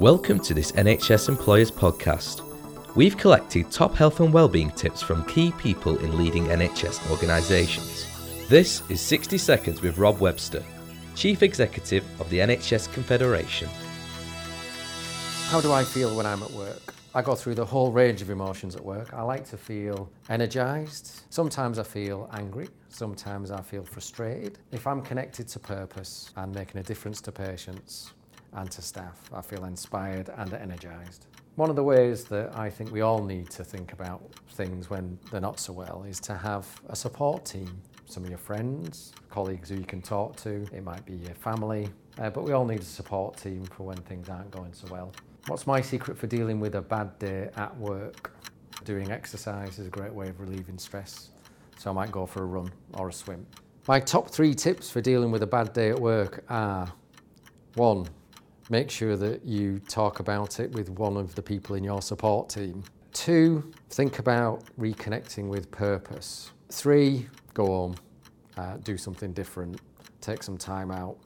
Welcome to this NHS Employers podcast. We've collected top health and wellbeing tips from key people in leading NHS organisations. This is 60 Seconds with Rob Webster, Chief Executive of the NHS Confederation. How do I feel when I'm at work? I go through the whole range of emotions at work. I like to feel energised. Sometimes I feel angry. Sometimes I feel frustrated. If I'm connected to purpose and making a difference to patients and to staff, I feel inspired and energised. One of the ways that I think we all need to think about things when they're not so well is to have a support team. Some of your friends, colleagues who you can talk to, it might be your family, uh, but we all need a support team for when things aren't going so well. What's my secret for dealing with a bad day at work? Doing exercise is a great way of relieving stress, so I might go for a run or a swim. My top three tips for dealing with a bad day at work are one, make sure that you talk about it with one of the people in your support team. Two, think about reconnecting with purpose. Three, go home, uh, do something different, take some time out,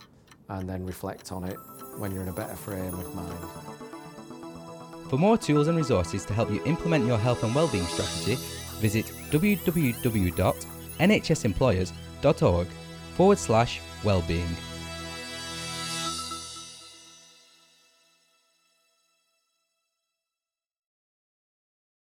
and then reflect on it when you're in a better frame of mind. For more tools and resources to help you implement your health and wellbeing strategy, visit www.nhsemployers.org forward slash wellbeing.